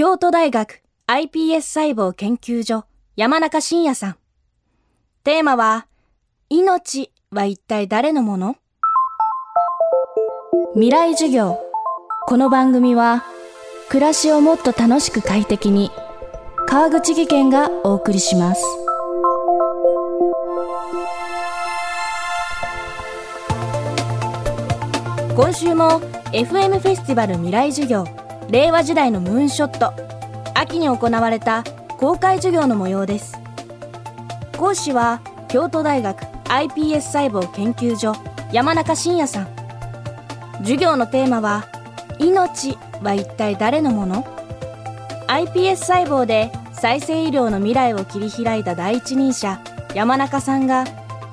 京都大学 iPS 細胞研究所山中伸也さん。テーマは、命は一体誰のもの？未来授業。この番組は、暮らしをもっと楽しく快適に、川口義賢がお送りします。今週も FM フェスティバル未来授業令和時代のムーンショット。秋に行われた公開授業の模様です。講師は京都大学 iPS 細胞研究所山中伸也さん。授業のテーマは命は一体誰のもの？iPS 細胞で再生医療の未来を切り開いた第一人者山中さんが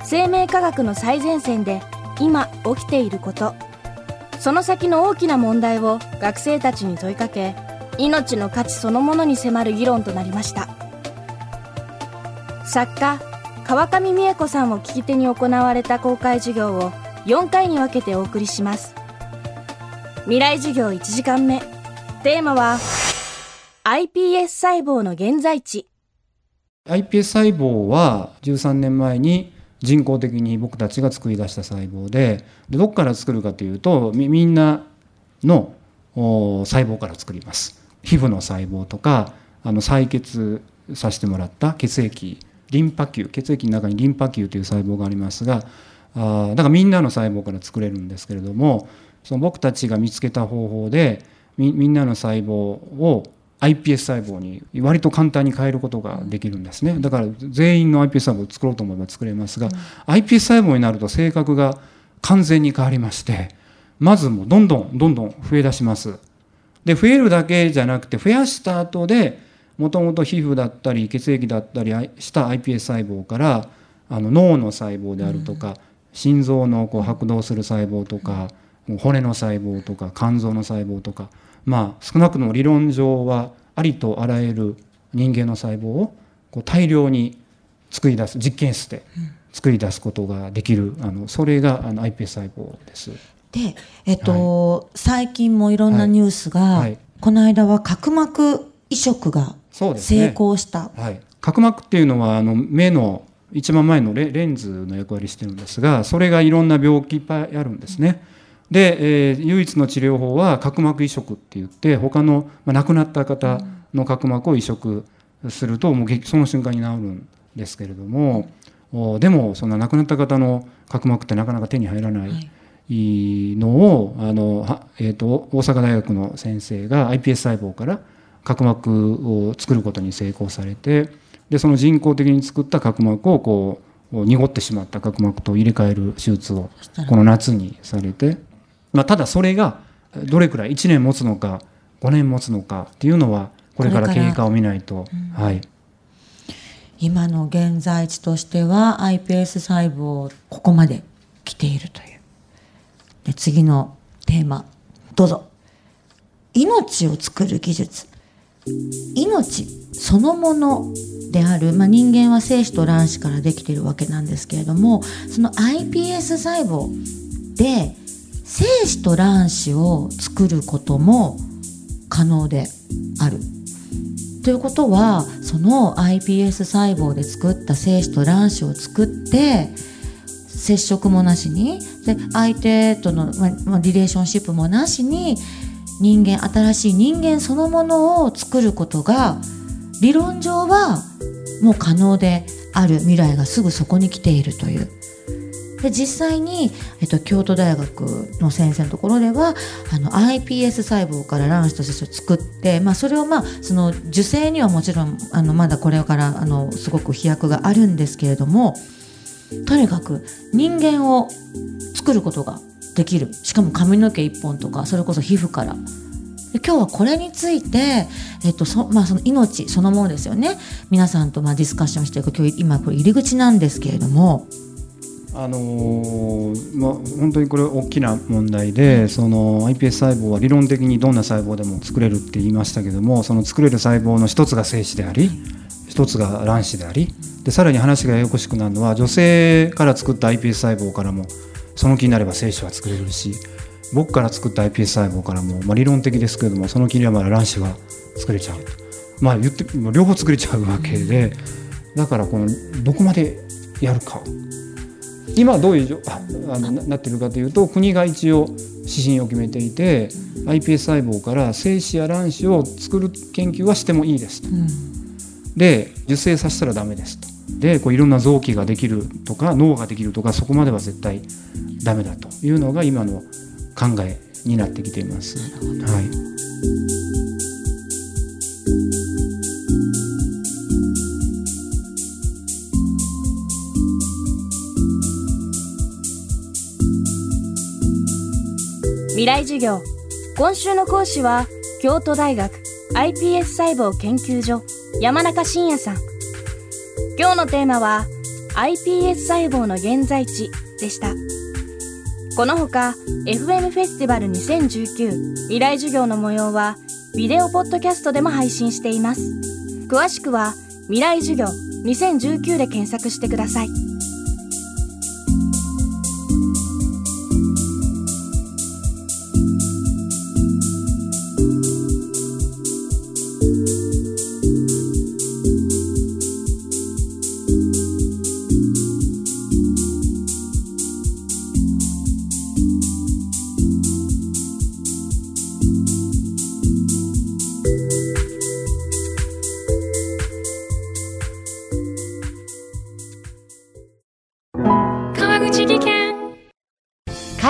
生命科学の最前線で今起きていること。その先の大きな問題を学生たちに問いかけ命の価値そのものに迫る議論となりました。作家川上美恵子さんを聞き手に行われた公開授業を4回に分けてお送りします。未来授業1時間目。テーマは iPS 細胞の現在地。iPS 細胞は13年前に人工的に僕たちが作り出した細胞ででどこから作るかというとみんなの細胞から作ります。皮膚の細胞とかあの採血させてもらった血液リンパ球血液の中にリンパ球という細胞がありますがあだからみんなの細胞から作れるんですけれどもその僕たちが見つけた方法でみんなの細胞を iPS 細胞に割と簡単に変えることができるんですね。だから全員の iPS 細胞を作ろうと思えば作れますが、うん、iPS 細胞になると性格が完全に変わりましてまずもうどんどんどんどん増え出します。で増えるだけじゃなくて増やした後でもともと皮膚だったり血液だったりした iPS 細胞からあの脳の細胞であるとか、うん、心臓のこう拍動する細胞とか、骨の細胞とか肝臓の細胞とかまあ少なくとも理論上はありとあらゆる人間の細胞をこう大量に作り出す実験室で作り出すことができるあのそれがあの iPS 細胞です。で、えっと、はい、最近もいろんなニュースが、はい、この間は角膜移植が成功した。ね、はい、角膜っていうのはあの目の一番前のレレンズの役割してるんですがそれがいろんな病気いっぱいあるんですね。で、えー、唯一の治療法は角膜移植って言って他の、まあ、亡くなった方の角膜を移植するともうその瞬間に治るんですけれども、うん、でもそんな亡くなった方の角膜ってなかなか手に入らないのを、あのえーと、大阪大学の先生が iPS 細胞から角膜を作ることに成功されてでその人工的に作った角膜をこう濁ってしまった角膜と入れ替える手術をこの夏にされてまあ、ただそれがどれくらい1年持つのか5年持つのかっていうのはこれから経過を見ないと、うん、はい、今の現在地としては iPS 細胞ここまで来ているという。で次のテーマどうぞ。命を作る技術。命そのものである、まあ、人間は精子と卵子からできているわけなんですけれどもその iPS 細胞で精子と卵子を作ることも可能である。ということはその iPS 細胞で作った精子と卵子を作って接触もなしにで相手との、ま、リレーションシップもなしに人間新しい人間そのものを作ることが理論上はもう可能である未来がすぐそこに来ているというで実際に、えっと、京都大学の先生のところではあの iPS 細胞から卵子と精子を作って、まあ、それをまあその受精にはもちろんあのまだこれからあのすごく飛躍があるんですけれどもとにかく人間を作ることができるしかも髪の毛1本とかそれこそ皮膚から。で今日はこれについて、えっとそまあ、その命そのものですよね皆さんとまディスカッションしていく今日今これ入り口なんですけれどもあのー、ま、本当にこれ大きな問題でその iPS 細胞は理論的にどんな細胞でも作れるって言いましたけどもその作れる細胞の一つが精子であり一つが卵子でありでさらに話がややこしくなるのは女性から作った iPS 細胞からもその気になれば精子は作れるし僕から作った iPS 細胞からも、まあ、理論的ですけれどもその気にはまだ卵子は作れちゃうまあ言って両方作れちゃうわけでだからこのどこまでやるか。今どういうああのななってるかというと国が一応指針を決めていて iPS 細胞から精子や卵子を作る研究はしてもいいですと。で受精させたらダメですと。でこういろんな臓器ができるとか脳ができるとかそこまでは絶対ダメだというのが今の考えになってきています。はい未来授業。今週の講師は京都大学 iPS 細胞研究所山中伸也さん。今日のテーマは iPS 細胞の現在地でした。このほか FM フェスティバル2019未来授業の模様はビデオポッドキャストでも配信しています。詳しくは未来授業2019で検索してください。